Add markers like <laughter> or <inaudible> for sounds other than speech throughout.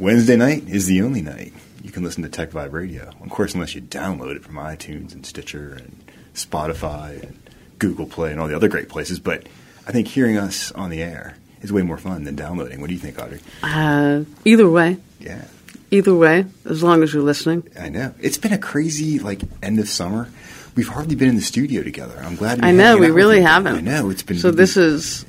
Wednesday night is the only night you can listen to Tech Vibe Radio. Of course, unless you download it from iTunes and Stitcher and Spotify and Google Play and all the other great places. But I think hearing us on the air is way more fun than downloading. What do you think, Audrey? Uh, either way, Yeah, either way, as long as you're listening. I know. It's been a crazy like end of summer. We've hardly been in the studio together. I'm glad. I know we really haven't. I know it's been. So this is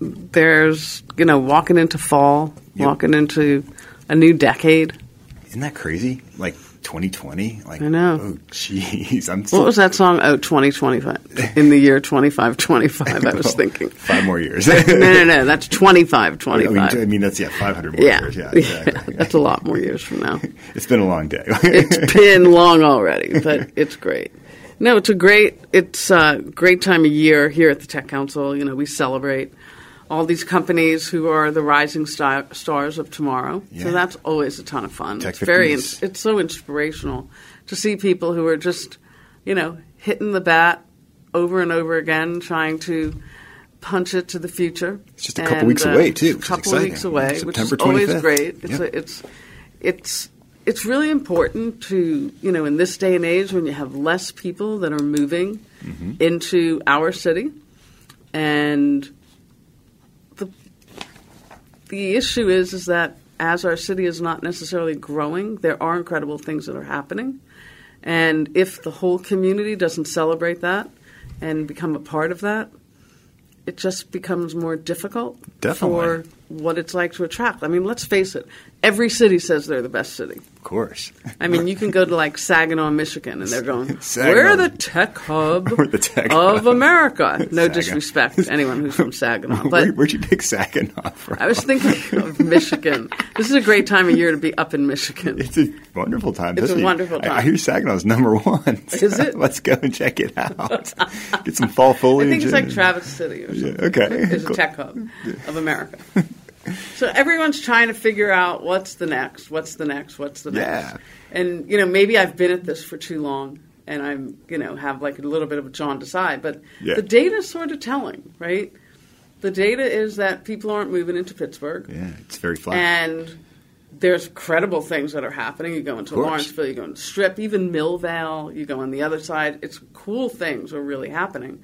there's you know walking into fall, Yep. walking into a new decade. Isn't that crazy? Like 2020. Like I know. Oh, jeez. I'm still What was that song? Oh, 2025. <laughs> In the year 2525, I was thinking. five more years. <laughs> No, no, no. That's 25, I mean, 25. I mean, that's yeah, 500 more yeah. years. Yeah, <laughs> Yeah, that's a lot more years from now. it's been a long day. It's been long already, but it's great. No, it's a great it's a great time of year here at the Tech Council. You know, we celebrate all these companies who are the rising star, stars of tomorrow. Yeah. So that's always a ton of fun. Tech it's very 50s. it's so inspirational to see people who are just, you know, hitting the bat over and over again trying to punch it to the future. It's just a couple weeks away, too, A couple weeks away, which is September always 25th. great. It's Yep. a, it's it's it's really important to you know in this day and age when you have less people that are moving Mm-hmm. into our city and the issue is is that as our city is not necessarily growing there are incredible things that are happening and if the whole community doesn't celebrate that and become a part of that it just becomes more difficult Definitely. for what it's like to attract. I mean, let's face it. Every city says they're the best city. of course. I mean, you can go to like Saginaw, Michigan, and they're going. <laughs> "We're the tech hub <laughs> the tech of hub." America." No Saginaw. disrespect to anyone who's from Saginaw, <laughs> but where'd you pick Saginaw from? I was thinking of Michigan. This is a great time of year to be up in Michigan. It's a wonderful time. It's a especially- wonderful I, I hear Saginaw's number one. Is it? Let's go and check it out. Get some fall foliage. I think it's like. Traverse City or something. okay. It's a tech hub of America. So everyone's trying to figure out what's the next, what's the next, what's the next. Yeah. And you know, maybe I've been at this for too long, and I'm you know have like a little bit of a John eye, but Yeah. the data's sort of telling, right? The data is that people aren't moving into Pittsburgh, Yeah, it's very flat. and there's credible things that are happening. You go into Lawrenceville, you go into Strip, even Millvale, you go on the other side. It's cool things are really happening.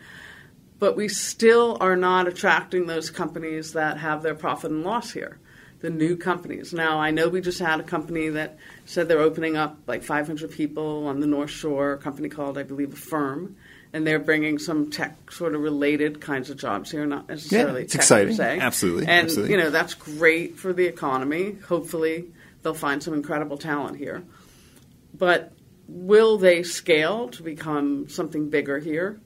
But we still are not attracting those companies that have their profit and loss here, the new companies. Now, I know we just had a company that said they're opening up like 500 people on the North Shore, a company called, I believe, Affirm. And they're bringing some tech sort of related kinds of jobs here, not necessarily it's tech exciting. per se. Absolutely, And absolutely. you know that's great for the economy. Hopefully, they'll find some incredible talent here. But will they scale to become something bigger here?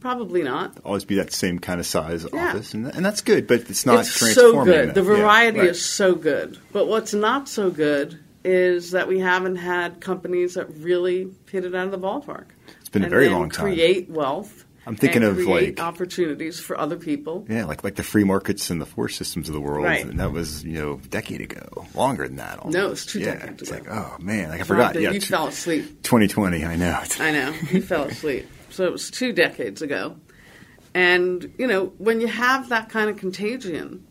Probably not. Always be that same kind of size Yeah. office, and, and that's good. But it's not it's so good. that. The Yeah, variety right. is so good. But what's not so good is that we haven't had companies that really hit it out of the ballpark. It's been a very long time. Create wealth. I'm thinking of, like- opportunities for other people. Yeah, like like the FreeMarkets and the FORE Systems of the world. Right. And that was you know a decade ago, longer than that. Almost. No, it's two yeah, decades It's ago. like oh man, like I forgot. Yeah, you t- fell asleep. 2020. I know. I know. you fell asleep. So it was two decades ago. And, you know, when you have that kind of contagion,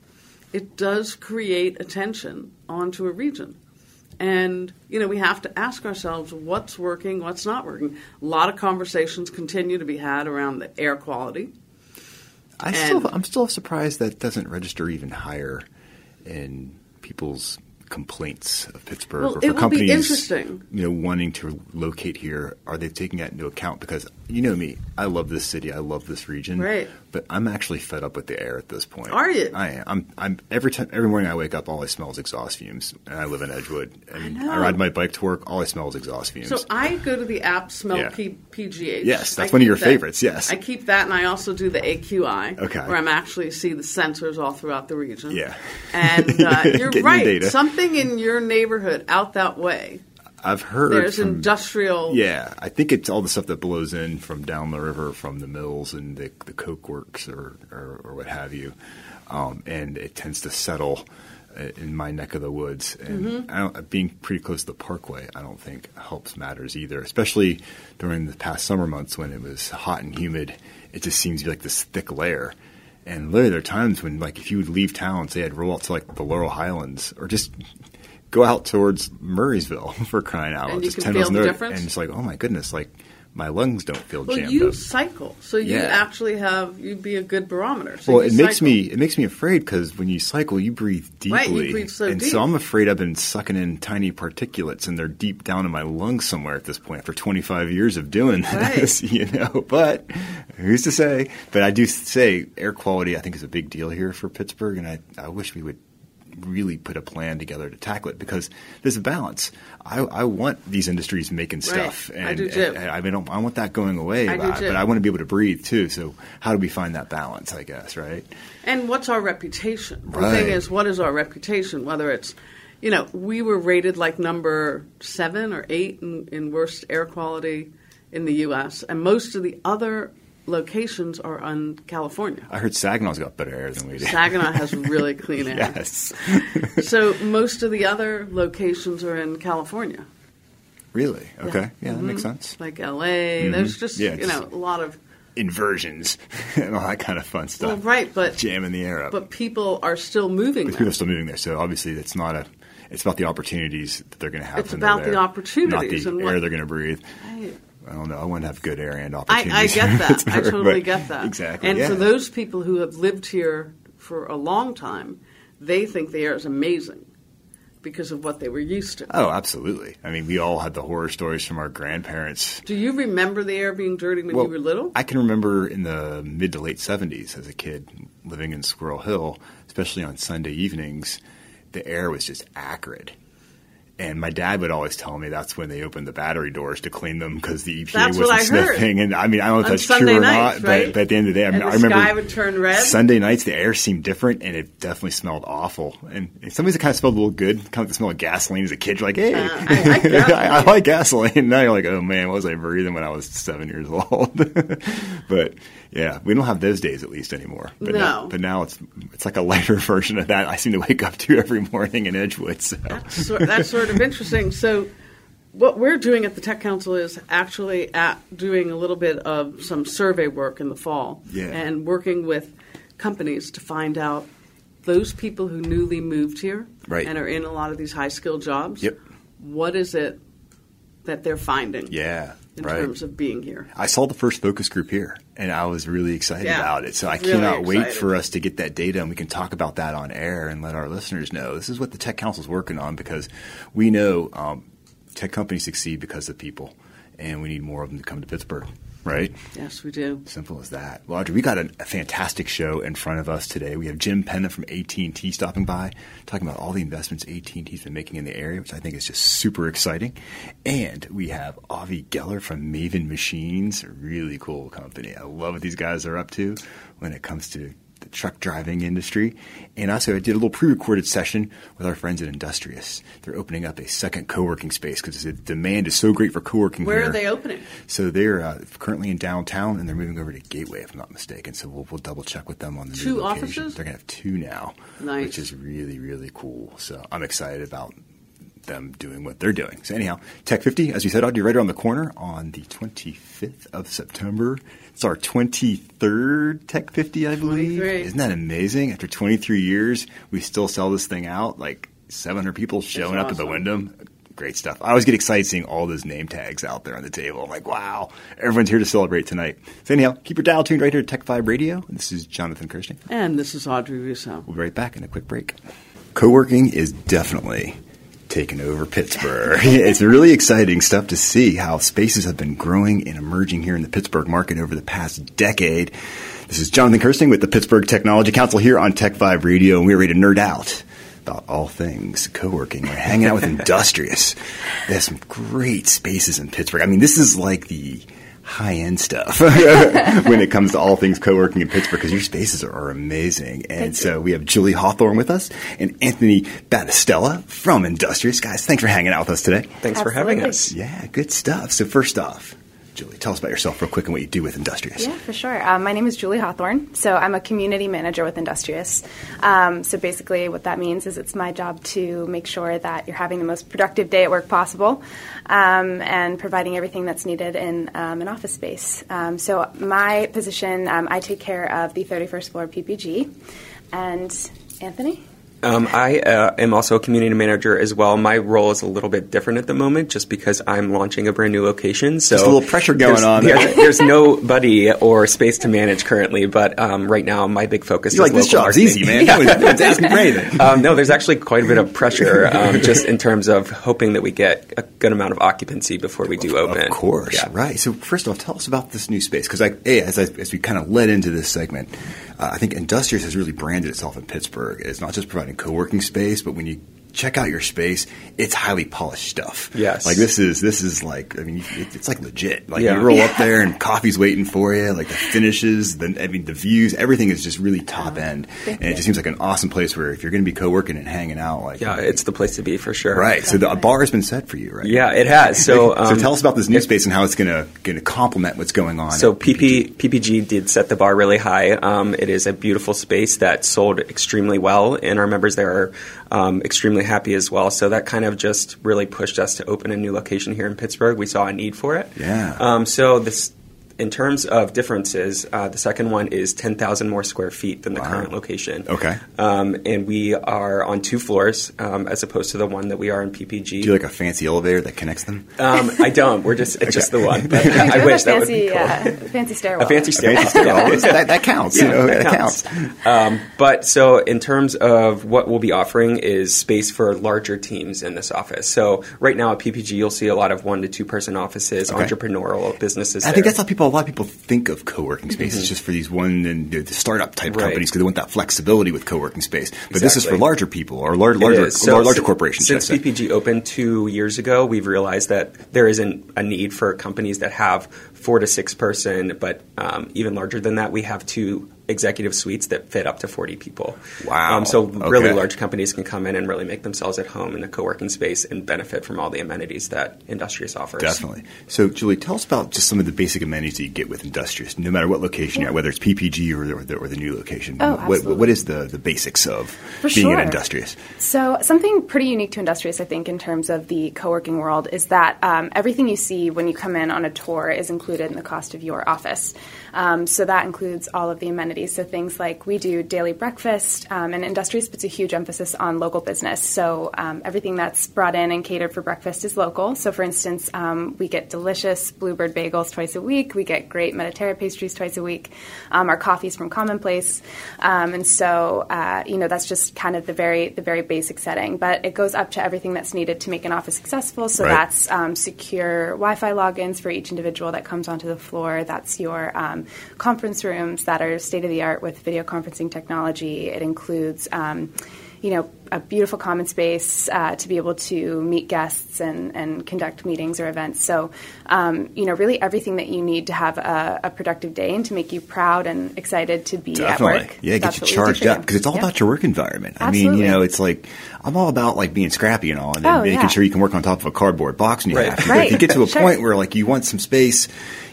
it does create attention onto a region. And, you know, we have to ask ourselves what's working, what's not working. A lot of conversations continue to be had around the air quality. I still, I'm still surprised that doesn't register even higher in people's complaints of Pittsburgh Well, or for companies, interesting. you know, wanting to locate here. Are they taking that into account? Because you know me, I love this city, I love this region, Right. But I'm actually fed up with the air at this point. Are you? I am. I'm. I'm every time, every morning I wake up, all I smell is exhaust fumes, and I live in Edgewood. And I, know. ride my bike to work, all I smell is exhaust fumes. So I go to the app Smell Yeah. P- PGH. Yes, that's I one of your that- favorites, yes. I keep that, and I also do the AQI, Okay. where I'm actually see the sensors all throughout the region. Yeah. and uh, <laughs> you're right. Something in your neighborhood out that way. I've heard There's from, industrial. Yeah, I think it's all the stuff that blows in from down the river, from the mills and the, the coke works or, or, or what have you, um, and it tends to settle uh, in my neck of the woods. And Mm-hmm. I don't, being pretty close to the Parkway, I don't think helps matters either, especially during the past summer months when it was hot and humid. It just seems to be like this thick layer. And literally, there are times when, like, if you would leave town, say I'd roll out to like the Laurel Highlands, or just go out towards Murrysville <laughs> for crying out loud. Just can 10 feel miles an difference? And it's like, oh my goodness, like my lungs don't feel Well, jammed you up. cycle, so you Yeah. actually have you'd be a good barometer. So Well, it makes me it makes me afraid because when you cycle, you breathe deeply, Right, you breathe so and deep. so I'm afraid I've been sucking in tiny particulates, and they're deep down in my lungs somewhere at this point after 25 years of doing <laughs> Right. this, you know. But who's to say? But I do say air quality, I think, is a big deal here for Pittsburgh, and I, I wish we would really put a plan together to tackle it because there's a balance. I, I want these industries making stuff, Right. and I do too. and I mean, I want that going away, I do but, too. but I want to be able to breathe too. So how do we find that balance? I guess, right? And what's our reputation? The Right. thing is, what is our reputation? Whether it's, you know, we were rated like number seven or eight in, in worst air quality in the U.S., and most of the other locations are on California. I heard Saginaw's got better air than we do. Saginaw has really <laughs> clean air. yes. <laughs> So most of the other locations are in California, really? Okay. Yeah, that makes sense. like L.A. There's just, Mm-hmm. Yeah, you know, a lot of. Inversions <laughs> and all that kind of fun stuff. Well, right, but Jamming the air up. but people are still moving. But there. people are still moving there, so obviously it's not a. It's about the opportunities that they're going to have. It's about the opportunities not and the what- air they're going to breathe. Right. I don't know. I want to have good air and I, opportunities. <laughs> I get that. I totally but- get that. Exactly. And yeah. for those people who have lived here for a long time, they think the air is amazing because of what they were used to. Oh, absolutely. I mean, we all had the horror stories from our grandparents. Do you remember the air being dirty when you were little? I can remember in the mid to late 70s as a kid living in Squirrel Hill, especially on Sunday evenings, the air was just acrid. And my dad would always tell me that's when they opened the battery doors to clean them because the EPA That's wasn't what I heard. sniffing. And I mean, I don't know if On that's Sunday true or nights, not, right? but, but at the end of the day, I, mean, I the remember sky would turn red. Sunday nights the air seemed different and it definitely smelled awful. And in some ways it kind of smelled a little good, kind of the smell of gasoline as a kid. You're like, hey, Uh, I like <laughs> gasoline. I, I like gasoline. <laughs> Now you're like, oh man, what was I breathing when I was seven years old? <laughs> but yeah, we don't have those days at least anymore. But No. now, but now it's it's like a lighter version of that. I seem to wake up to every morning in Edgewood. So That's sort, that's sort of interesting. So, what we're doing at the Tech Council is actually at doing a little bit of some survey work in the fall, Yeah. and working with companies to find out those people who newly moved here Right. and are in a lot of these high skilled jobs. Yep. What is it that they're finding yeah, in right. terms of being here? I saw the first focus group here, and I was really excited Yeah, about it. So I really cannot wait for us to get that data, and we can talk about that on air and let our listeners know this is what the Tech Council is working on because we know um, tech companies succeed because of people, and we need more of them to come to Pittsburgh. Right? Yes, we do. Simple as that. Well, Audrey, we got a, a fantastic show in front of us today. We have Jim Penna from AT&T stopping by, talking about all the investments AT&T's been making in the area, which I think is just super exciting. And we have Avi Geller from Maven Machines, a really cool company. I love what these guys are up to when it comes to the truck driving industry. And also, I did a little pre-recorded session with our friends at Industrious. They're opening up a second co-working space because the demand is so great for co-working Where here. are they opening? So they're uh, currently in downtown, and they're moving over to Gateway, if I'm not mistaken. So we'll, we'll double check with them on the Two new location. offices? They're gonna have two now, Nice. which is really really cool. So I'm excited about them doing what they're doing. So anyhow, Tech 50, as you said, I'll be right around the corner on the 25th of September. It's our 23rd Tech 50, I believe. 23. Isn't that amazing? After 23 years, we still sell this thing out. Like 700 people showing up at the window. Great stuff. I always get excited seeing all those name tags out there on the table. I'm like, wow, everyone's here to celebrate tonight. So anyhow, keep your dial tuned right here at Tech Vibe Radio. This is Jonathan Kersting. And this is Audrey Russo. We'll be right back in a quick break. Co-working is definitely taking over Pittsburgh. <laughs> it's really exciting stuff to see how spaces have been growing and emerging here in the Pittsburgh market over the past decade. This is Jonathan Kersting with the Pittsburgh Technology Council here on Tech Vibe Radio, and we're ready to nerd out about all things co-working. We're hanging out with <laughs> Industrious. They have some great spaces in Pittsburgh. I mean, this is like the high-end stuff <laughs> when it comes to all things co-working in Pittsburgh because your spaces are, are amazing. And so we have Julie Hawthorne with us and Anthony Battistella from Industrious. Guys, thanks for hanging out with us today. Thanks for having us. Yeah, good stuff. So first off, Julie, tell us about yourself real quick and what you do with Industrious. Yeah, for sure. Um, my name is Julie Hawthorne. So I'm a community manager with Industrious. Um, so basically, what that means is it's my job to make sure that you're having the most productive day at work possible um, and providing everything that's needed in um, an office space. Um, so my position, um, I take care of the 31st floor PPG. And Anthony? Um, I uh, am also a community manager as well. My role is a little bit different at the moment, just because I'm launching a brand new location. So Just a little pressure going there's, on there. There's, there's nobody or space to manage currently, but um, right now my big focus You're is like, this job's marketing. easy, man. No one's, <laughs> no one's asking for anything. <laughs> Um, no, there's actually quite a bit of pressure, um, just in terms of hoping that we get a good amount of occupancy before we do open. Of course, Yeah. right. So first off, tell us about this new space because, as, I, as we kind of led into this segment, uh, I think Industrious has really branded itself in Pittsburgh as not just providing co-working space, but when you check out your space, it's highly polished stuff. Yes. like this is this is like I mean, it, it's like legit. Like Yeah. you roll up there and coffee's waiting for you. Like the finishes, the I mean, the views, everything is just really top end, and it just seems like an awesome place where if you're going to be co-working and hanging out, like Yeah, it's the place to be for sure. right. So the a bar has been set for you, right? Yeah, it has. So, <laughs> so um, tell us about this new space and how it's going to going to complement what's going on. So at PP, PPG did set the bar really high. Um, it is a beautiful space that sold extremely well, and our members there are um, extremely happy as well. So that kind of just really pushed us to open a new location here in Pittsburgh. We saw a need for it. Yeah. Um, so this. In terms of differences, uh, the second one is 10,000 more square feet than the Wow. current location. Okay. Um, and we are on two floors um, as opposed to the one that we are in PPG. Do you like a fancy elevator that connects them? um, I don't. We're just it's just the one. <laughs> But We do I wish a that would be fancy, cool. uh, fancy stairwell. A fancy stairwell. Fancy stairwell. that, that counts. you know, that that counts. counts. Um, but so in terms of what we'll be offering is space for larger teams in this office. So right now at PPG, you'll see a lot of one to two person offices, Okay. entrepreneurial businesses. I think that's how people. A lot of people think of co-working spaces just for these one and the startup type Mm-hmm. Right. companies because they want that flexibility with co-working space. But this is for larger people or lar- larger. So lar- larger corporations. Since should I say. PPG opened two years ago, we've realized that there isn't a need for companies that have four to six person, but um, even larger than that, we have two executive suites that fit up to 40 people. Wow. Um, so really large companies can come in and really make themselves at home in a co-working space and benefit from all the amenities that Industrious offers. Definitely. So, Julie, tell us about just some of the basic amenities that you get with Industrious, no matter what location you're at, whether it's PPG or the, or the, or the new location. Oh, what, absolutely. what is the, the basics of For being sure. at Industrious? So, something pretty unique to Industrious, I think, in terms of the co working world, is that um, everything you see when you come in on a tour is included in the cost of your office. Um, so, that includes all of the amenities. So, things like we do daily breakfast, um, and Industrious puts a huge emphasis on local business. So, um, everything that's brought in and catered for breakfast is local. So, for instance, um, we get delicious Bluebird bagels twice a week, we get great Mediterranean pastries twice a week, um, our coffee's from Commonplace. Um, and so, uh, you know, that's just kind of the very the very basic setting. But it goes up to everything that's needed to make an office successful. So Right. that's um, secure Wi-Fi logins for each individual that comes onto the floor. That's your um, conference rooms that are state of the art with video conferencing technology. It includes. Um, you know, a beautiful common space uh, to be able to meet guests and, and conduct meetings or events. So, um, you know, really everything that you need to have a, a productive day and to make you proud and excited to be Definitely. at work. Yeah, That's get you charged up because it's all Yeah. about your work environment. I mean, you know, it's like I'm all about like being scrappy and all, and Oh, making yeah. sure you can work on top of a cardboard box and you Right. have to. Right. But if you get to a <laughs> Sure. point where like you want some space,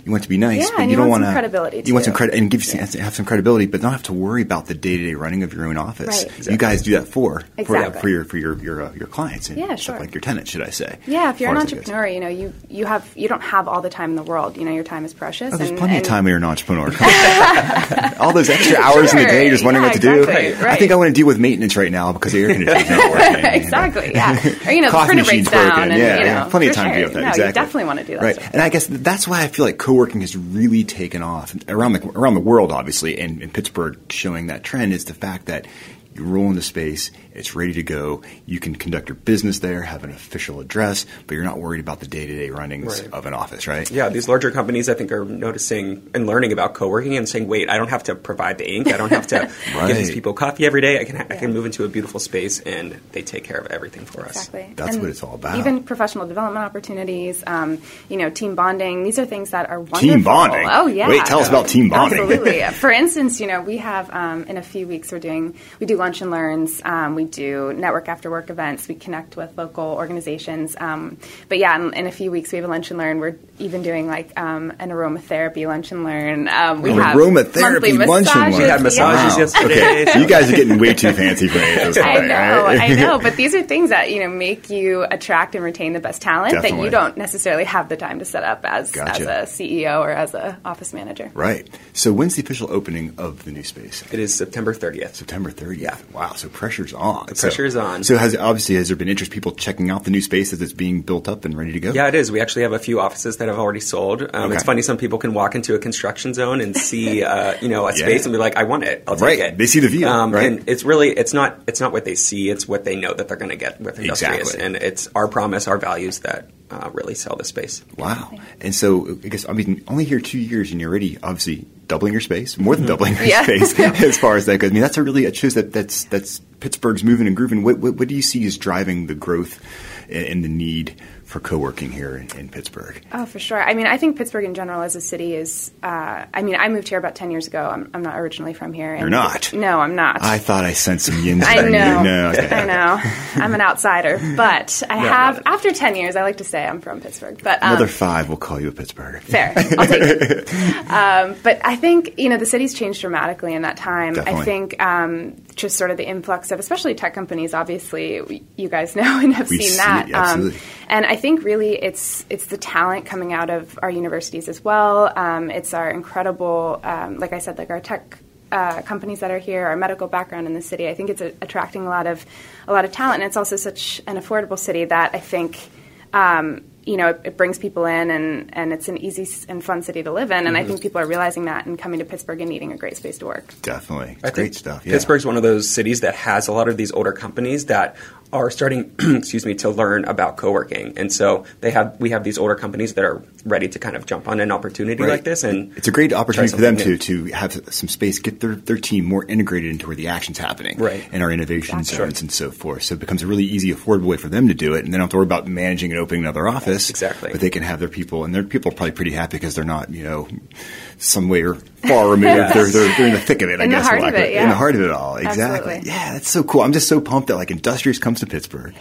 you want to be nice, Yeah, but you you don't want some wanna- credibility, You want some credit and give you some, have some credibility, but not have to worry about the day to day running of your own office. Right. You guys do that for for, Exactly. for your for your your, uh, your clients and Yeah, stuff sure. like your tenants, should I say? Yeah, if you're an far as that goes. entrepreneur, you know you you have you don't have all the time in the world. You know your time is precious. Oh, there's and, plenty and of time when you're an entrepreneur. <laughs> All those extra hours in the day, just wondering Yeah, what to do. exactly. I think I want to deal with maintenance right now because the air conditioning's not <laughs> working. exactly. Yeah. Or you know the printer breaks machine's down, and yeah, you know plenty of time to sure. deal with that. Exactly. definitely want to do that. Right, and I guess that's why I feel like co-working has really taken off around the around the world, obviously, and, Pittsburgh showing that trend is the fact that you roll into space, it's ready to go. You can conduct your business there, have an official address, but you're not worried about the day-to-day runnings Right. of an office, right? Yeah, these larger companies, I think, are noticing and learning about co-working and saying, "Wait, I don't have to provide the ink. I don't have to Right. <laughs> give these people coffee every day. I can I can move into a beautiful space, and they take care of everything for us." Exactly. That's And what it's all about. Even professional development opportunities, um, you know, team bonding. These are things that are wonderful. Team bonding? Oh yeah. Wait, tell us about team bonding. Absolutely. <laughs> For instance, you know, we have um, in a few weeks we're doing we do lunch and learns. Um, we do network after work events. We connect with local organizations. Um, but yeah, in, in a few weeks we have a lunch and learn. We're even doing like um, an aromatherapy lunch and learn. Um, we Oh, have aromatherapy monthly lunch and learn. massages. We had massages Wow. yesterday. Okay. you guys are getting way too fancy for me at this <laughs> point. I know, right? I know, <laughs> but these are things that you know make you attract and retain the best talent that you don't necessarily have the time to set up as Gotcha. as a CEO or as a office manager. Right. So when's the official opening of the new space? It is September 30th. September 30th. Yeah. Wow. So pressure's on. On. The pressure is on. So has obviously has there been interest people checking out the new space as it's being built up and ready to go? Yeah, it is. We actually have a few offices that have already sold. Um, Okay. It's funny. Some people can walk into a construction zone and see, <laughs> uh, you know, a Yeah. space and be like, "I want it. I'll take Right. it." They see the view, Um, right? And it's really, it's not, it's not what they see. It's what they know that they're going to get with Industrious, Exactly. and it's our promise, our values that uh, really sell the space. Wow. And so I guess I mean only here two years and you're already obviously doubling your space, more than doubling your Yeah. space <laughs> as far as that goes. I mean that's a really it shows that that's that's Pittsburgh's moving and grooving. What what, what do you see as driving the growth and, and the need for co-working here in, in Pittsburgh? Oh, for sure. I mean, I think Pittsburgh in general as a city is. Uh, I mean, I moved here about ten years ago. I'm, I'm not originally from here. You're not? No, I'm not. I thought I sent some yin I know. No, okay. I know. I'm an outsider, but I No, have. After ten years, I like to say I'm from Pittsburgh. But um, Another five will call you a Pittsburgher. Fair. I'll take it. <laughs> Um, but I think, you know, the city's changed dramatically in that time. Definitely. I think um, just sort of the influx of, especially tech companies, obviously, you guys know and have We seen see that. absolutely. and I think really it's, it's the talent coming out of our universities as well. Um, it's our incredible, um, like I said, like our tech uh, companies that are here, our medical background in the city. I think it's a, attracting a lot of a lot of talent, and it's also such an affordable city that I think um, you know it, it brings people in, and, and it's an easy and fun city to live in. And I mm-hmm. think people are realizing that and coming to Pittsburgh and needing a great space to work. Definitely. It's I great stuff. Yeah. Pittsburgh's one of those cities that has a lot of these older companies that are starting, <clears throat> excuse me, to learn about co-working, and so they have we have these older companies that are ready to kind of jump on an opportunity Right. like this, and it's a great opportunity for them something to to have some space, get their, their team more integrated into where the action's happening, Right. And our innovation Exactly. zones and so forth. So it becomes a really easy, affordable way for them to do it, and they don't have to worry about managing and opening another office. Exactly. But they can have their people, and their people are probably pretty happy because they're not, you know, somewhere far removed. Yes. they're, they're they're in the thick of it. I In the guess heart of lack it, in the heart of it all. Exactly. Absolutely. Yeah, that's so cool. I'm just so pumped that like Industrious comes to Pittsburgh,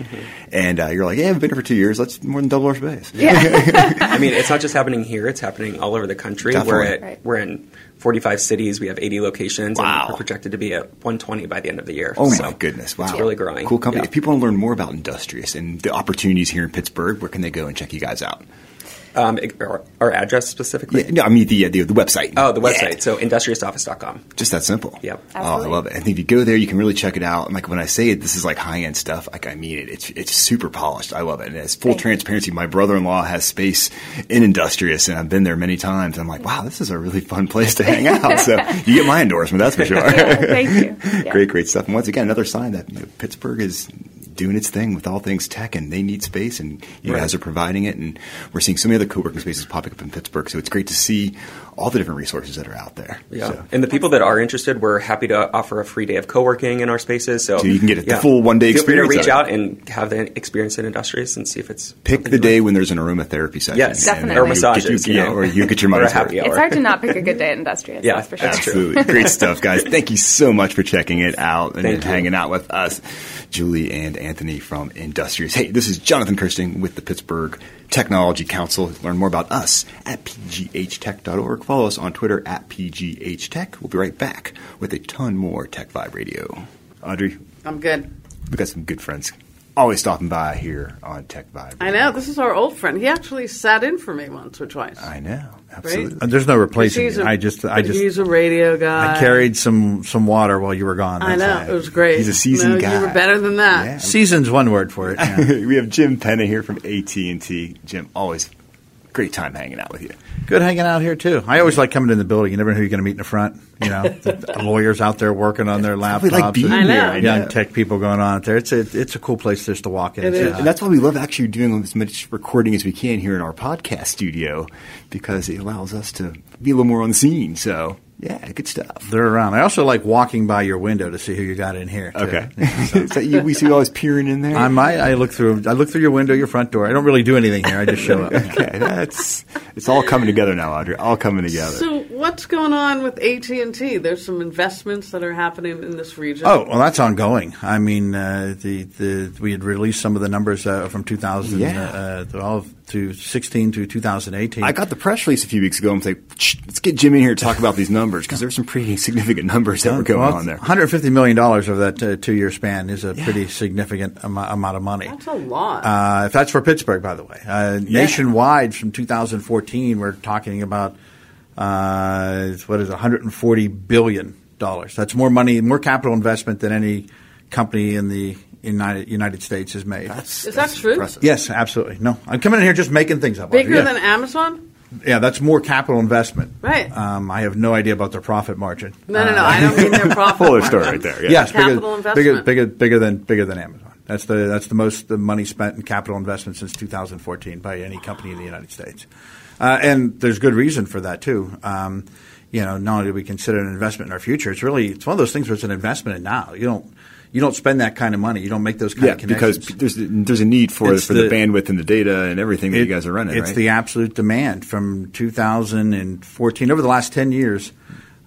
and uh, you're like, yeah, I've been here for two years. Let's more than double our space. I mean, it's not just happening here; it's happening all over the country. We're at, Right. we're in 45 cities. We have 80 locations, Wow. and we're projected to be at 120 by the end of the year. Oh my goodness! Wow, it's really growing. Cool company. Yeah. If people want to learn more about Industrious and the opportunities here in Pittsburgh, where can they go and check you guys out? Um, our, our address specifically. Yeah, no, I mean the uh, the, the website. Oh, the website. Yeah. So industriousoffice.com. Just that simple. Yep. Oh, I love it. I think if you go there, you can really check it out. And like when I say it, this is like high end stuff. Like I mean it. It's it's super polished. I love it. And it's full Thank you. transparency. My brother in law has space in Industrious, and I've been there many times. I'm like, wow, this is a really fun place to hang out. so <laughs> you get my endorsement, that's for sure. Yeah, thank you. <laughs> Yeah. Great, great stuff. And once again, another sign that you know, Pittsburgh is doing its thing with all things tech, and they need space, and you Right. guys are providing it. And we're seeing so many other co-working spaces popping up in Pittsburgh. So it's great to see all the different resources that are out there. Yeah. So, And the people that are interested, we're happy to offer a free day of co-working in our spaces. So, So you can get the full one-day experience. Feel free to experience reach out and have the experience in Industrious and see if it's pick the day like. when there's an aromatherapy session. Yes, Definitely. Or you massages, get your- you yeah, know. or you get your Or a money's happy hour. It's hard to not pick a <laughs> good day at Industrious, Yeah, that's for sure. Absolutely. Great stuff, guys. <laughs> Thank you so much for checking it out and Thank you. hanging out with us, Julie and Anthony from Industrious. Hey, this is Jonathan Kersting with the Pittsburgh Technology Council. Learn more about us at pghtech.org. Follow us on Twitter at pghtech. We'll be right back with a ton more Tech Vibe Radio. Audrey, I'm good. we've got some good friends always stopping by here on Tech Vibe. I know. This is our old friend. He actually sat in for me once or twice. I know. Absolutely. Uh, There's no replacing He's it. a- I just, I just, he's a radio guy. I carried some some water while you were gone. I know. all. It was great. He's a seasoned no, guy. You were better than that. Yeah. Season's one word for it. yeah. <laughs> we have Jim Penna here from AT&T. Jim, always great time hanging out with you. Good hanging out here too. I always like coming in the building. You never know who you're going to meet in the front. You know, the lawyers out there working on their <laughs> We laptops. like being and I here. know. Young know. tech people going on out there. It's a it's a cool place just to walk in. It and say is. hi. And that's why we love actually doing as much recording as we can here in our podcast studio because it allows us to be a little more on the scene. So, yeah, good stuff. They're around. I also like walking by your window to see who you got in here. too. Okay. Is <laughs> that you, we see you always peering in there? I might. I look through. I look through your window, your front door. I don't really do anything here. I just show up. <laughs> okay, that's it's all coming together now, Audrey. All coming together. So what's going on with AT and T? There's some investments that are happening in this region. Oh well, that's ongoing. I mean, uh, the the we had released some of the numbers uh, from 2000 Yeah. uh, to all to 16 to 2018. I got the press release a few weeks ago. I'm like, let's get Jim in here to talk about these numbers because there's some pretty <laughs> significant numbers that were going Well, on there. 150 million dollars of that uh, two year span is a pretty significant amo- amount of money. That's a lot. Uh, if that's for Pittsburgh, by the way, uh, nationwide from 2014, we're talking about uh, what is it, 140 billion dollars. That's more money, more capital investment than any company in the United United States has made. That's, Is that true? Impressive. yes, absolutely. No, I'm coming in here just making things up. Bigger yeah. than Amazon? yeah, that's more capital investment. Right. Um, I have no idea about their profit margin. No, no, no. I don't mean their <laughs> profit. Fuller margin. story right there. Yeah. Yes, bigger, Capital bigger, investment. bigger, bigger than bigger than Amazon. That's the that's the most the money spent in capital investment since 2014 by any company in the United States, uh, and there's good reason for that too. Um, you know, not only do we consider it an investment in our future, it's really it's one of those things where it's an investment in now. You don't you don't spend that kind of money. You don't make those kind Yeah, of connections. because there's there's a need for It's for the, the- bandwidth and the data and everything that It- you guys are running. It's right? the absolute demand from 2014 over the last 10 years.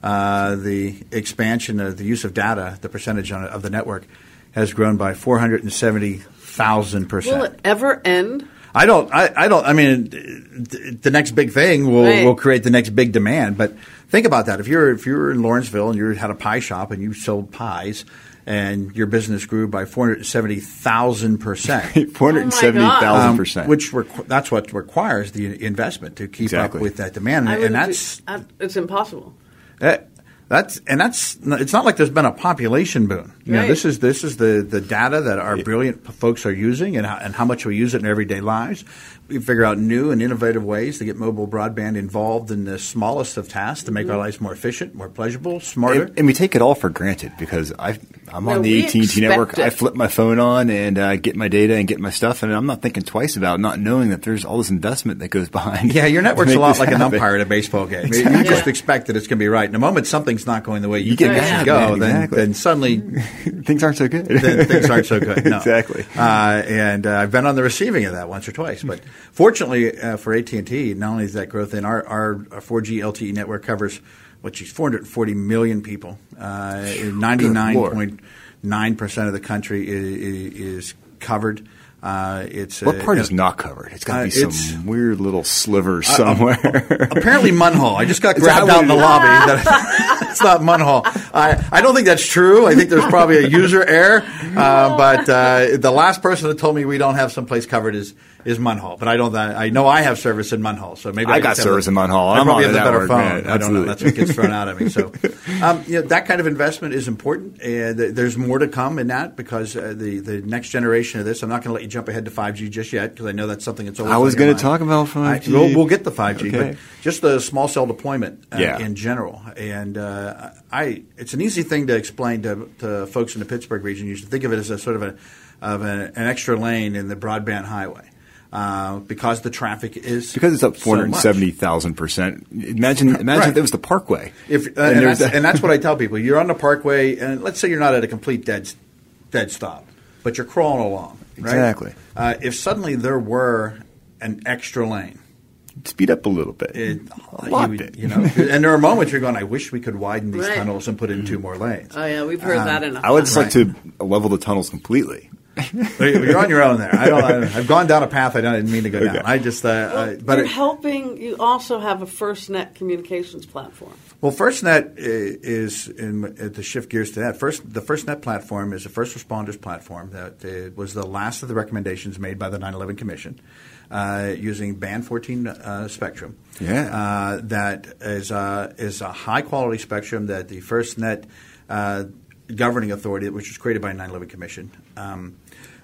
Uh, the expansion of the use of data, the percentage on, of the network, has grown by 470,000 percent. Will it ever end? I don't. I, I don't. I mean, the next big thing will Right. will create the next big demand. But think about that. If you're if you're in Lawrenceville and you had a pie shop and you sold pies, and your business grew by 470,000 percent. Four hundred seventy thousand <laughs> Um, percent. which requ- that's what requires the investment to keep Exactly. up with that demand, I and, that's do- I- it's impossible. that, that's and that's it's not like there's been a population boom. You know, Right. this is this is the, the data that our brilliant folks are using and how, and how much we use it in our everyday lives. We figure out new and innovative ways to get mobile broadband involved in the smallest of tasks to Mm-hmm. make our lives more efficient, more pleasurable, smarter. and, and we take it all for granted because I, I'm No, on we the AT and T network. expect I flip my phone on and uh, get my data and get my stuff, and I'm not thinking twice about not knowing that there's all this investment that goes behind. yeah, your network's a lot this like an umpire at a baseball game. You Exactly. just expect that it's going to be right. And the moment something's not going the way you, You get think it should go, man, then, then suddenly <laughs> Things aren't so good. things aren't so good. <laughs> No. exactly. Uh, and uh, I've been on the receiving of that once or twice. But fortunately uh, for AT and T, not only is that growth in our, our, our 4G LTE network covers, which is 440 million people. Uh, 99.9 percent of the country is, is covered. Uh, it's what uh, part uh, is not covered? It's got to uh, be it's- some weird little sliver somewhere. <laughs> Apparently, Munhall. I just got grabbed what out in the it is? lobby. <laughs> That <laughs> it's not Munhall. I, I don't think that's true. I think there's probably a user error. Uh, but uh, the last person that told me we don't have someplace covered is is Munhall. But I don't. I know I have service in Munhall, so maybe I I, got service in Munhall. I I'm probably on have the the better phone. man. I don't know. Absolutely. That's what gets thrown out at me. So, <laughs> um, you know, that kind of investment is important, and th- there's more to come in that because uh, the the next generation of this. I'm not going to let you jump ahead to 5G just yet because I know that's something that's always. I was gonna talk about 5G. we'll, we'll get the 5G, Okay. but just the small cell deployment uh, Yeah. in general. And uh, I, it's an easy thing to explain to, to folks in the Pittsburgh region. You should think of it as a sort of a of a, an extra lane in the broadband highway. Uh, because the traffic is because it's up so four hundred much. seventy thousand percent. Imagine, imagine Right. if it was the Parkway. If, uh, And and, that's, a- <laughs> and that's what I tell people. You're on the parkway, and let's say you're not at a complete dead dead stop, but you're crawling along. Right? Exactly. Uh, if suddenly there were an extra lane, speed up a little bit. it, a lot you, bit. you know, <laughs> and there are moments you're going, I wish we could widen these Right. tunnels and put in two more lanes. Oh yeah, we've heard that enough. I would just like to level the tunnels completely. You're on your own there. I don't. I, <laughs> I've gone down a path I didn't mean to go down. Okay. I just, uh, uh, but You're it, helping. You also have a FirstNet communications platform. Well, FirstNet is in, uh, to shift gears to that. First, the FirstNet platform is a first responders platform that uh, was the last of the recommendations made by the 9/11 Commission, uh, using band 14 uh, spectrum. Yeah. uh, that is uh, is a high quality spectrum that the FirstNet uh, governing authority, which was created by the 9/11 Commission. Um,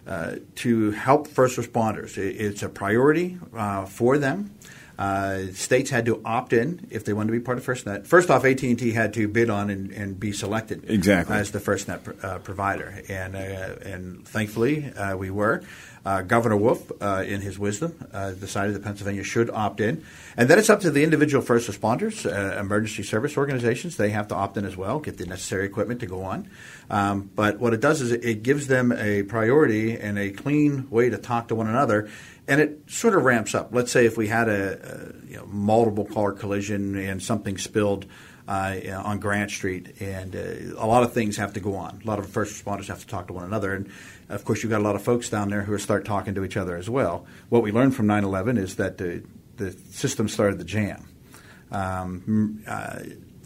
uh, to help first responders, It- it's a priority uh, for them. Uh, states had to opt in if they wanted to be part of FirstNet. First off, AT and T had to bid on and, and be selected Exactly. as the FirstNet pr- uh, provider, and uh, and thankfully uh, we were. Uh, Governor Wolf, uh, in his wisdom, uh, decided that Pennsylvania should opt in, and then it's up to the individual first responders, uh, emergency service organizations. They have to opt in as well, get the necessary equipment to go on. Um, but what it does is it gives them a priority and a clean way to talk to one another, and it sort of ramps up. Let's say if we had a, a you know, multiple car collision and something spilled uh, on Grant Street, and uh, a lot of things have to go on. A lot of first responders have to talk to one another, and of course, you've got a lot of folks down there who start talking to each other as well. What we learned from 9/11 is that the the system started to jam. Um, uh,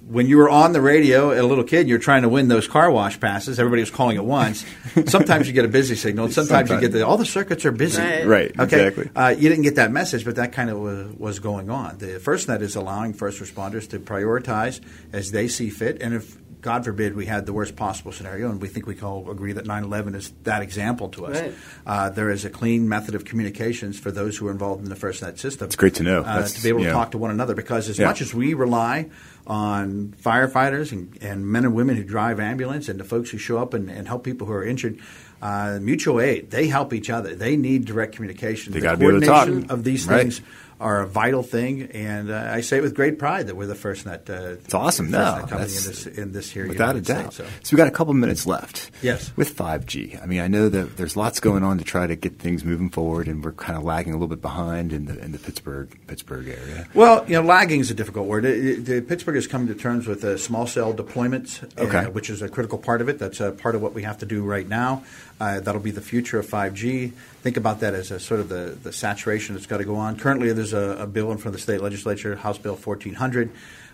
when you were on the radio as a little kid, you're trying to win those car wash passes. Everybody was calling at once. <laughs> sometimes you get a busy signal. and Sometimes, you get the all the circuits are busy. Right. Right, Okay. exactly. Uh, you didn't get that message, but that kind of was, was going on. The FirstNet is allowing first responders to prioritize as they see fit, and if God forbid we had the worst possible scenario, and we think we can all agree that 9/11 is that example to us. Right. Uh, there is a clean method of communications for those who are involved in the first FirstNet system. It's great to know. uh, That's- to be able to yeah. talk to one another because as Yeah. much as we rely on firefighters and, and men and women who drive ambulance and the folks who show up and, and help people who are injured. Uh, mutual aid, they help each other. They need direct communication. They the gotta be able to talk. coordination of these Right. things are a vital thing, and uh, I say it with great pride that we're the first net. Uh, It's awesome. No, net company in this in this here Without a doubt. States, So. we got a couple minutes left. Yes. With 5G. I mean, I know that there's lots going on to try to get things moving forward, and we're kind of lagging a little bit behind in the in the Pittsburgh Pittsburgh area. Well, you know, lagging is a difficult word. It, it, Pittsburgh has come to terms with uh, small cell deployments, uh, which is a critical part of it. That's uh, part of what we have to do right now. Uh, that'll be the future of 5G. Think about that as a sort of the, the saturation that's got to go on. Currently, there's a, a bill in front of the state legislature, House Bill 1400,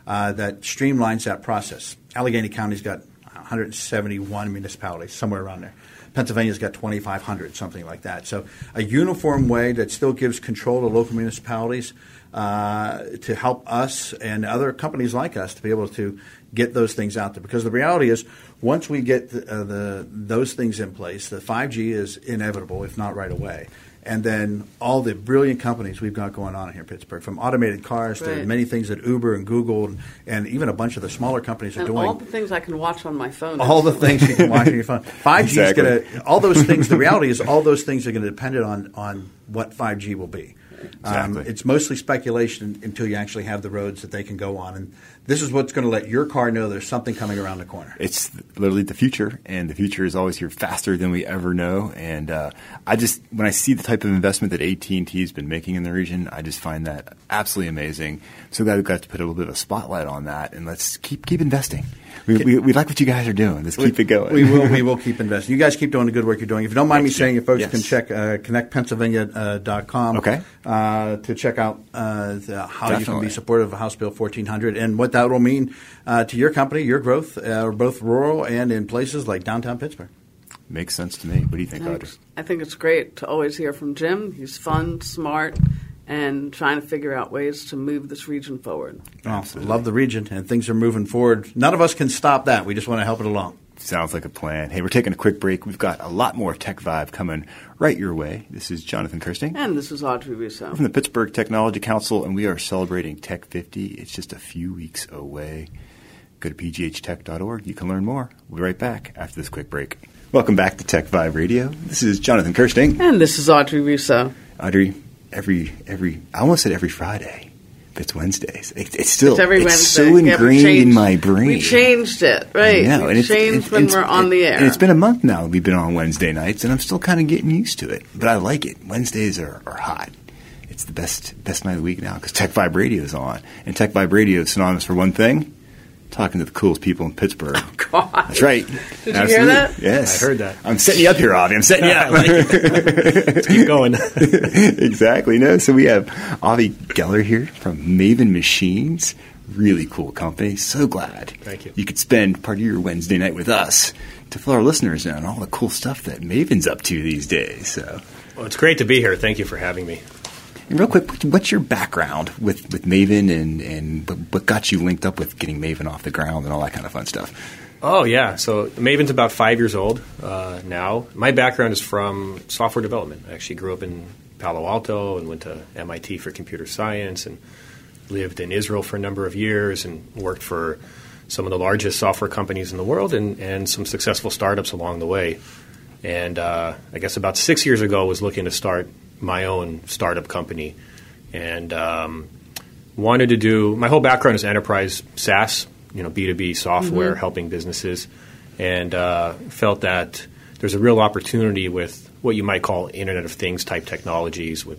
uh, that streamlines that process. Allegheny County's got 171 municipalities, somewhere around there. Pennsylvania's got 2,500, something like that. So, a uniform way that still gives control to local municipalities uh, to help us and other companies like us to be able to get those things out there. Because the reality is, once we get the, uh, the those things in place, the 5G is inevitable, if not right away. And then all the brilliant companies we've got going on here in Pittsburgh, from automated cars to many things that Uber and Google and, and even a bunch of the smaller companies are And doing all the things I can watch on my phone. all the things you can watch on your phone. <laughs> Five G Exactly. is going to all those things. The reality is all those things are going to depend on on what five G will be. Um, Exactly. it's mostly speculation until you actually have the roads that they can go on, and this is what's going to let your car know there's something coming around the corner. It's literally the future, and the future is always here faster than we ever know. And uh, I just, when I see the type of investment that AT and T has been making in the region, I just find that absolutely amazing. So glad we got to put a little bit of a spotlight on that, and let's keep keep investing. We, we, we like what you guys are doing. Let's keep it going. We will. We <laughs> will keep investing. You guys keep doing the good work you're doing. If you don't mind me Yes, saying, if folks yes. can check uh, connectpennsylvania.com Okay. uh, to check out uh, the, how you can be supportive of House Bill 1400 and what that will mean uh, to your company, your growth, uh, both rural and in places like downtown Pittsburgh. Makes sense to me. What do you think, Audrey? I think it's great to always hear from Jim. He's fun, smart, and trying to figure out ways to move this region forward. Absolutely. Love the region, and things are moving forward. None of us can stop that. We just want to help it along. Sounds like a plan. Hey, we're taking a quick break. We've got a lot more Tech Vibe coming right your way. This is Jonathan Kersting. And this is Audrey Russo. from the Pittsburgh Technology Council, and we are celebrating Tech 50. It's just a few weeks away. Go to pghtech.org. You can learn more. We'll be right back after this quick break. Welcome back to Tech Vibe Radio. This is Jonathan Kersting. And this is Audrey Russo. Audrey, every every I almost said every Friday, it's Wednesdays. It, it's still It's every it's Wednesday. so Yeah, ingrained in my brain. We changed it, right? we and it's- changed it's- when we're on the air. And it's been a month now we've been on Wednesday nights, and I'm still kind of getting used to it. But I like it. Wednesdays are, are hot. It's the best best night of the week now because Tech Vibe Radio is on. And Tech Vibe Radio is synonymous for one thing talking to the coolest people in Pittsburgh. Oh, God. That's right. Did you hear that? Yes. I heard that. I'm setting you up here, Avi. I'm setting you <laughs> up. like it. Keep going. <laughs> exactly. No, so we have Avi Geller here from Maven Machines. Really cool company. So glad Thank you. you could spend part of your Wednesday night with us to fill our listeners in on all the cool stuff that Maven's up to these days. So, Well, it's great to be here. Thank you for having me. And real quick, what's your background with, with Maven and, and what- got you linked up with getting Maven off the ground and all that kind of fun stuff? Oh, yeah. So Maven's about five years old uh, now. My background is from software development. I actually grew up in Palo Alto and went to MIT for computer science and lived in Israel for a number of years and worked for some of the largest software companies in the world and, and some successful startups along the way. And uh, I guess about six years ago, I was looking to start my own startup company and um, wanted to do my whole background is enterprise SaaS, you know, B2B software, helping businesses, and uh, felt that there's a real opportunity with what you might call Internet of Things type technologies with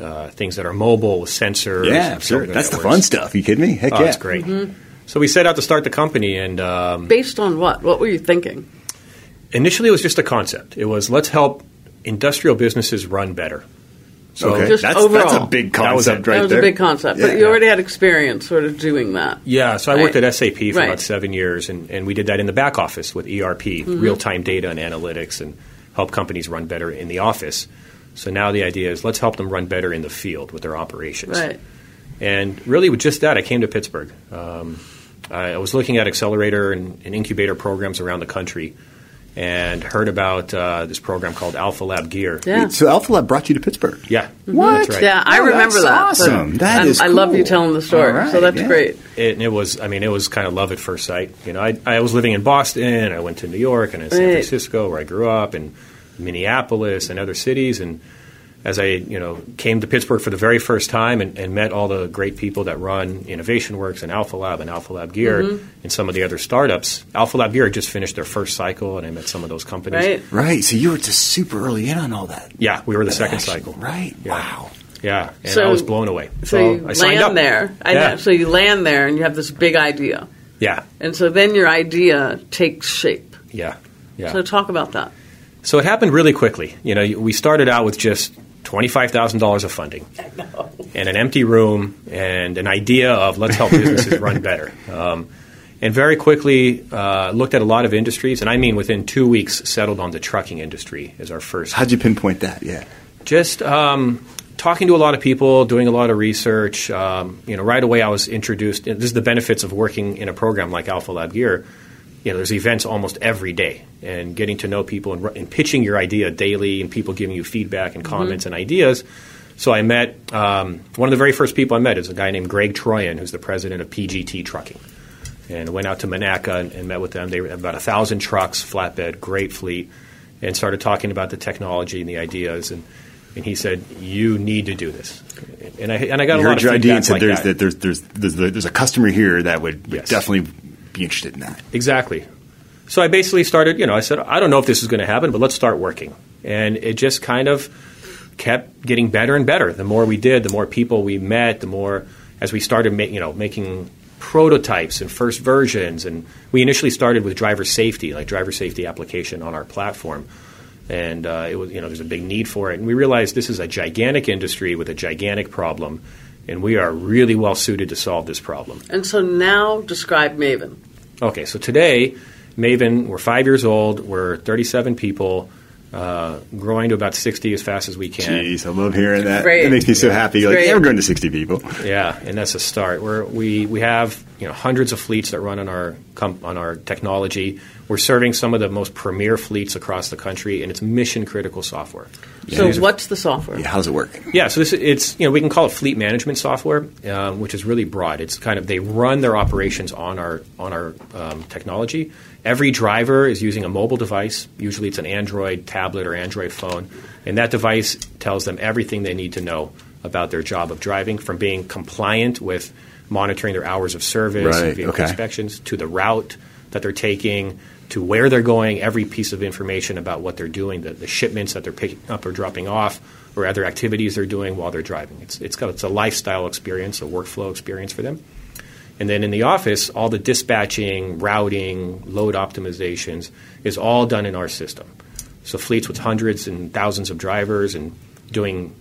uh, things that are mobile with sensors. Yeah, sure. cellular That's the fun stuff. You kidding me? Heck Oh, yeah. it's great. So we set out to start the company, and um, Based on what? What were you thinking? initially it was just a concept. It was let's help industrial businesses run better. So okay. Just that's, that's a overall. big That was concept it. right that was there. a big concept, Yeah. but you already had experience sort of doing that. Yeah, so I worked at SAP for Right. about seven years, and, and we did that in the back office with ERP, Mm-hmm. real time data and analytics, and help companies run better in the office. So now the idea is let's help them run better in the field with their operations. Right. And really, with just that, I came to Pittsburgh. Um, I was looking at accelerator and, and incubator programs around the country, and heard about uh, this program called Alpha Lab Gear. Yeah. So Alpha Lab brought you to Pittsburgh. Yeah, What? That's right. Yeah, I Oh, remember that's that. awesome. But That I'm- is I love you telling the story. All right, so that's yeah. great. It, and it was, I mean, it was kind of love at first sight. You know, I, I was living in Boston, I went to New York and in San Right. Francisco, where I grew up, and Minneapolis and other cities. And as I, you know, came to Pittsburgh for the very first time and, and met all the great people that run Innovation Works and Alpha Lab and Alpha Lab Gear Mm-hmm. and some of the other startups, Alpha Lab Gear just finished their first cycle, and I met some of those companies. Right? Right. So you were just super early in on all that. Yeah, we were the second Action. cycle. Right. Yeah. Wow. Yeah, and So- I was blown away. So you I signed land up. there. I yeah. know. So you land there and you have this big idea. yeah, And so then your idea takes shape. yeah, yeah. So talk about that. So it happened really quickly. You know, we started out with just twenty-five thousand dollars of funding, and an empty room, and an idea of let's help businesses <laughs> run better. Um, and very quickly uh, looked at a lot of industries, and I mean within two weeks settled on the trucking industry as our first. How'd you pinpoint that? Yeah. Just um, talking to a lot of people, doing a lot of research. Um, you know, right away I was introduced. This is the benefits of working in a program like Alpha Lab Gear. You know, there's events almost every day, and getting to know people and, and pitching your idea daily, and people giving you feedback and comments and ideas. So I met um, one of the very first people I met is a guy named Greg Troyan, who's the president of PGT Trucking, and went out to Monaca and, and met with them. They have about a thousand trucks, flatbed, great fleet, and started talking about the technology and the ideas. And, and he said, "You need to do this." And I and I got You a lot heard of your idea and said like there's, that. that. there's, there's, there's, there's a customer here that would, would Yes. definitely be interested in that. Exactly. So I basically started, you know, I said, I don't know if this is going to happen, but let's start working. And it just kind of kept getting better and better. The more we did, the more people we met, the more as we started, ma- you know, making prototypes and first versions. And we initially started with driver safety, like driver safety application on our platform. And uh, it was, you know, there's a big need for it. And we realized this is a gigantic industry with a gigantic problem, and we are really well suited to solve this problem. And so now describe Maven. Okay, so today, Maven, we're five years old. We're 37 people, uh, growing to about 60 as fast as we can. Jeez, I love hearing that. Great. That makes me so happy. Like, yeah, we're going to 60 people. Yeah, and that's a start. We're, we we have you know hundreds of fleets that run on our com- on our technology. We're serving some of the most premier fleets across the country, and it's mission critical software. So these are- what's the software? Yeah, does it work? Yeah, so this it's you know we can call it fleet management software, um, which is really broad. It's kind of they run their operations on our on our um, technology. Every driver is using a mobile device. Usually, it's an Android tablet or Android phone, and that device tells them everything they need to know about their job of driving, from being compliant with monitoring their hours of service Right, vehicle okay. inspections to the route that they're taking to where they're going, every piece of information about what they're doing, the, the shipments that they're picking up or dropping off, or other activities they're doing while they're driving. It's, it's, got, it's a lifestyle experience, a workflow experience for them. And then in the office, all the dispatching, routing, load optimizations is all done in our system. So fleets with hundreds and thousands of drivers and doing,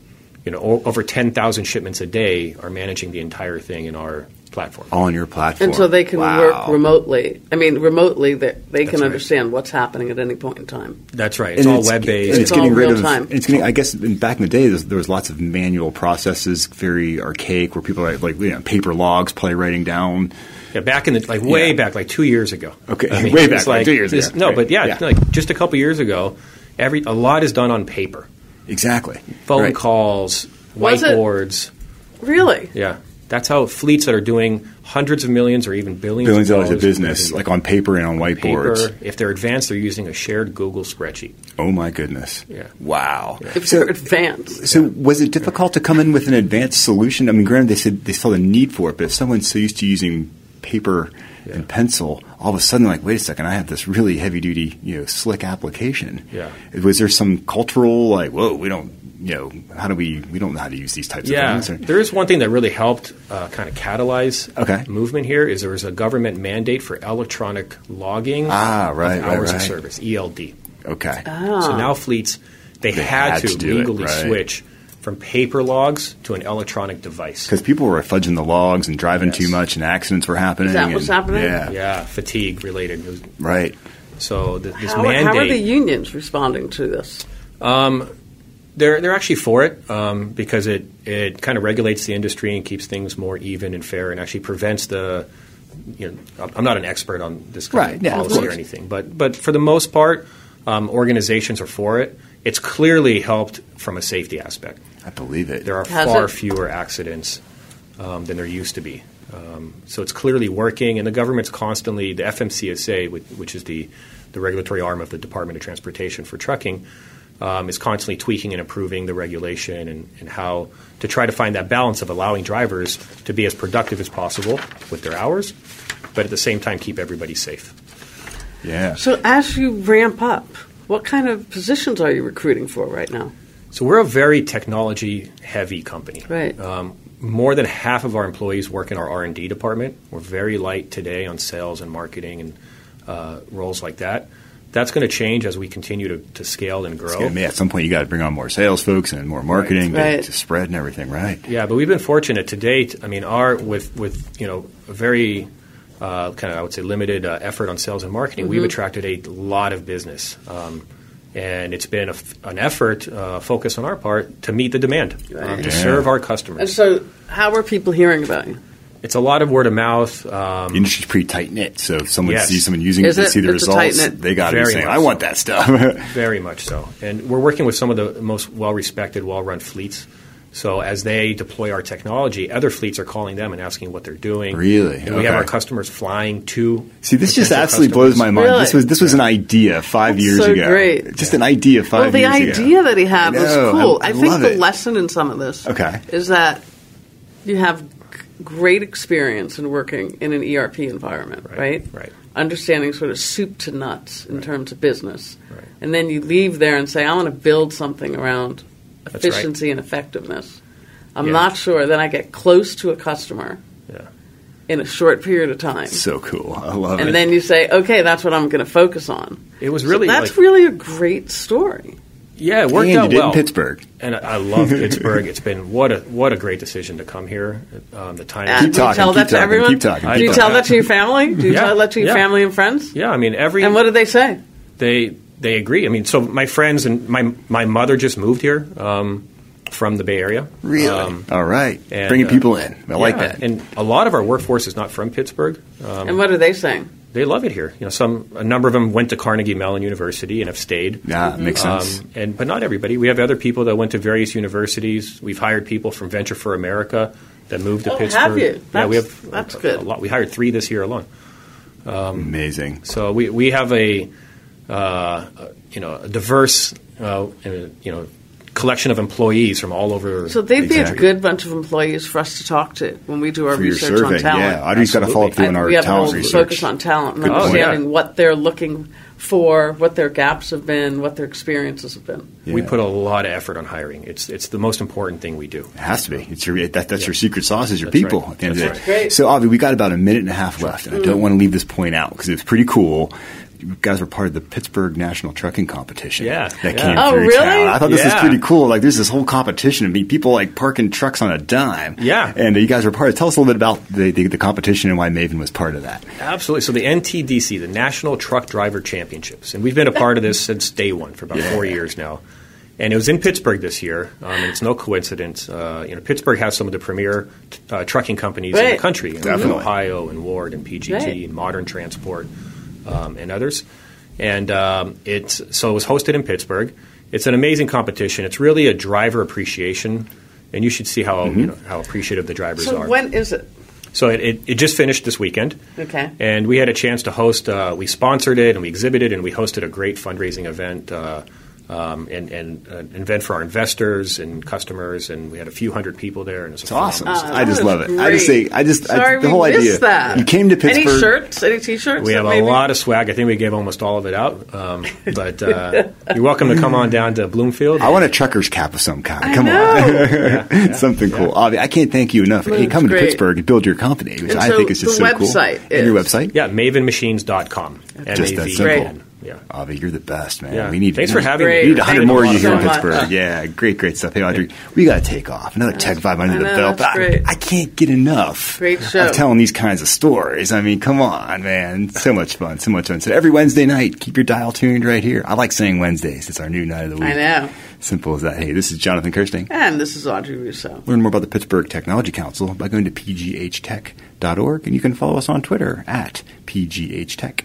you know, o- over 10,000 shipments a day are managing the entire thing in our platform. On your platform. And so they can Wow. work remotely. I mean, remotely, they, they can right. understand what's happening at any point in time. That's right. It's And all web based. It's it's, getting all rid real of. time. It's getting, I guess back in the day, there was, lots of manual processes, very archaic, where people had like you know, paper logs, play writing down. Yeah, back in the like way Yeah. back, like two years ago. Okay, I <laughs> mean, way back, was like two years this- ago. No, Right. but yeah, Yeah. like just a couple years ago, every a lot is done on paper, Exactly. phone Right. calls, whiteboards. Really? Yeah, that's how fleets that are doing hundreds of millions or even billions, Billions of dollars dollars of business, like on paper and on whiteboards. paper. If they're advanced, they're using a shared Google spreadsheet. Oh my goodness! Yeah. Wow. If So, they're advanced. so was it difficult to come in with an advanced solution? I mean, granted, they said they saw the need for it, but if someone's so used to using paper and pencil, all of a sudden, like, wait a second, I have this really heavy duty, you know, slick application. Yeah. Was there some cultural, like, whoa, we don't, you know, how do we, we don't know how to use these types Yeah, of things? or- there is one thing that really helped uh, kind of catalyze Okay. movement here is there was a government mandate for electronic logging Ah, right, of right, hours of service (ELD). okay. So now fleets they, They had, had to, to do it, legally right. switch from paper logs to an electronic device. Because people were fudging the logs and driving Yes. too much, and accidents were happening. Is that what's and- happening? Yeah, Yeah, fatigue related. Was- right. So th- this How, mandate, how are the unions responding to this? they're they're actually for it um, because it it kind of regulates the industry and keeps things more even and fair, and actually prevents the you know, I'm not an expert on this kind Right, of yeah, of policy or anything, but but for the most part, um, organizations are for it. It's clearly helped from a safety aspect. I believe it. There are Has far it? fewer accidents um, than there used to be. Um, so it's clearly working, and the government's constantly, the FMCSA, which, which is the, the regulatory arm of the Department of Transportation for trucking, um, is constantly tweaking and improving the regulation and, and how to try to find that balance of allowing drivers to be as productive as possible with their hours, but at the same time keep everybody safe. yeah. So as you ramp up, what kind of positions are you recruiting for right now? So we're a very technology heavy company. Right. Um, more than half of our employees work in our R and D department. We're very light today on sales and marketing and uh, roles like that. That's going to change as we continue to, to scale and grow. It's at some point, you got to bring on more sales folks and more marketing to- Right. To, spread and everything, right? Yeah, but we've been fortunate to date. I mean, our with with you know a very uh, kind of I would say limited uh, effort on sales and marketing, we've attracted a lot of business, um, and it's been a f an effort, uh, focus on our part to meet the demand, um, Right. to Yeah. serve our customers. And so, how are people hearing about you? It's a lot of word of mouth. Um, The industry's pretty tight knit, so if someone Yes. sees someone using Is it, they see the results, they got to be saying, "I want that stuff." <laughs> Very much so. And we're working with some of the most well respected, well run fleets. So as they deploy our technology, other fleets are calling them and asking what they're doing. Really? And we have our customers flying to. See, this just potential absolutely blows my mind. Really? This was this was an idea five That's years so ago. great. Just an idea five well, the years ago. idea that he had I was know, cool. I- I, I think love the it. lesson in some of this Okay. is that you have g- great experience in working in an ERP environment, Right, right? right. Understanding sort of soup to nuts in terms of business. Right. And then you leave there and say, I want to build something around right. efficiency and effectiveness. I'm Yeah. not sure. Then I get close to a customer Yeah. in a short period of time. So cool. I love and it. And then you say, okay, that's what I'm going to focus on. It was So really that's like- really a great story. Yeah, it worked and out you well. in Pittsburgh. And I I love <laughs> Pittsburgh. It's been what a what a great decision to come here. Um, the time. Keep do you talking, tell keep that to talking, everyone? keep talking, Do you tell that to your family? Do you Yeah, tell that to your yeah. family and friends? yeah, I mean every. And what did they say? they they agree. I mean, so my friends and my my mother just moved here um, from the Bay Area. Really? Um, All right. and, Bringing uh, people in. I like that. And a lot of our workforce is not from Pittsburgh. Um, and what are they saying? they love it here. You know, some a number of them went to Carnegie Mellon University and have stayed. yeah, makes sense. Um, and but not everybody. We have other people that went to various universities. We've hired people from Venture for America that moved to Oh, have Pittsburgh. you? yeah, we have that's a, good. A lot. We hired three this year alone. Amazing. So we we have a uh, you know a diverse uh, you know collection of employees from all over. So they'd be a good bunch of employees for us to talk to when we do our For your research survey, on talent. yeah. Audrey's got to follow up Absolutely. doing I- our we have a talent research. focus on talent and Good point. understanding Oh, yeah. what they're looking for, what their gaps have been, what their experiences have been. we put a lot of effort on hiring. It's it's the most important thing we do. It has to be. It's your that, that's your secret sauce is your That's people right. at the end That's of the day. Great. So Avi, we got about a minute and a half left, and I don't want to leave this point out because it's pretty cool. You guys were part of the Pittsburgh National Trucking Competition. Yeah, that yeah. came Oh, through really? town. I thought this was pretty cool. Like there's this whole competition. I mean, people like parking trucks on a dime. Yeah. and you guys were part. of Tell us a little bit about the, the, the competition and why Maven was part of that. Absolutely. So the NTDC, the National Truck Driver Championships, and we've been a part of this since day one for about Yeah. four years now. And it was in Pittsburgh this year, um, and it's no coincidence. Uh, you know, Pittsburgh has some of the premier uh, trucking companies in the country, you know, Definitely. Ohio and Ward and PGT Right. and Modern Transport um, and others. And um, it's so it was hosted in Pittsburgh. It's an amazing competition. It's really a driver appreciation, and you should see how Mm-hmm. you know how appreciative the drivers So are. when is it? So it, it, it just finished this weekend. Okay. And we had a chance to host, uh, we sponsored it and we exhibited and we hosted a great fundraising event uh, um, and, and uh, an event for our investors and customers. And we had a few hundred people there. And it was It's awesome. I just love is it. I just say, I just I, Sorry, the whole idea. missed that. You came to Pittsburgh. Any shirts? Any T-shirts? We that have a lot of swag. I think we gave almost all of it out. Um, <laughs> but uh, you're welcome to come on down to Bloomfield. I want a trucker's cap of some kind. I Come know. <laughs> on, something cool. Avi, I can't thank you enough for hey, it's coming to. Pittsburgh and build your company, which And I so think is just the so cool. website And your website, Yeah, mavenmachines.com. Just that simple. Yeah. Avi, you're the best, man. Yeah. We need Thanks we for having Great. me. We need 100 more of you here so in much. Pittsburgh. Yeah, great, great stuff. Hey, Audrey, we got to take off. Another Tech Vibe under I the belt. I. I can't get enough Great show. of telling these kinds of stories. I mean, come on, man. So much fun. So much fun. So every Wednesday night, keep your dial tuned right here. I like saying Wednesdays. It's our new night of the week. I know. Simple as that. Hey, this is Jonathan Kersting. And this is Audrey Russo. Learn more about the Pittsburgh Technology Council by going to pghtech.org, and you can follow us on Twitter at pghtech.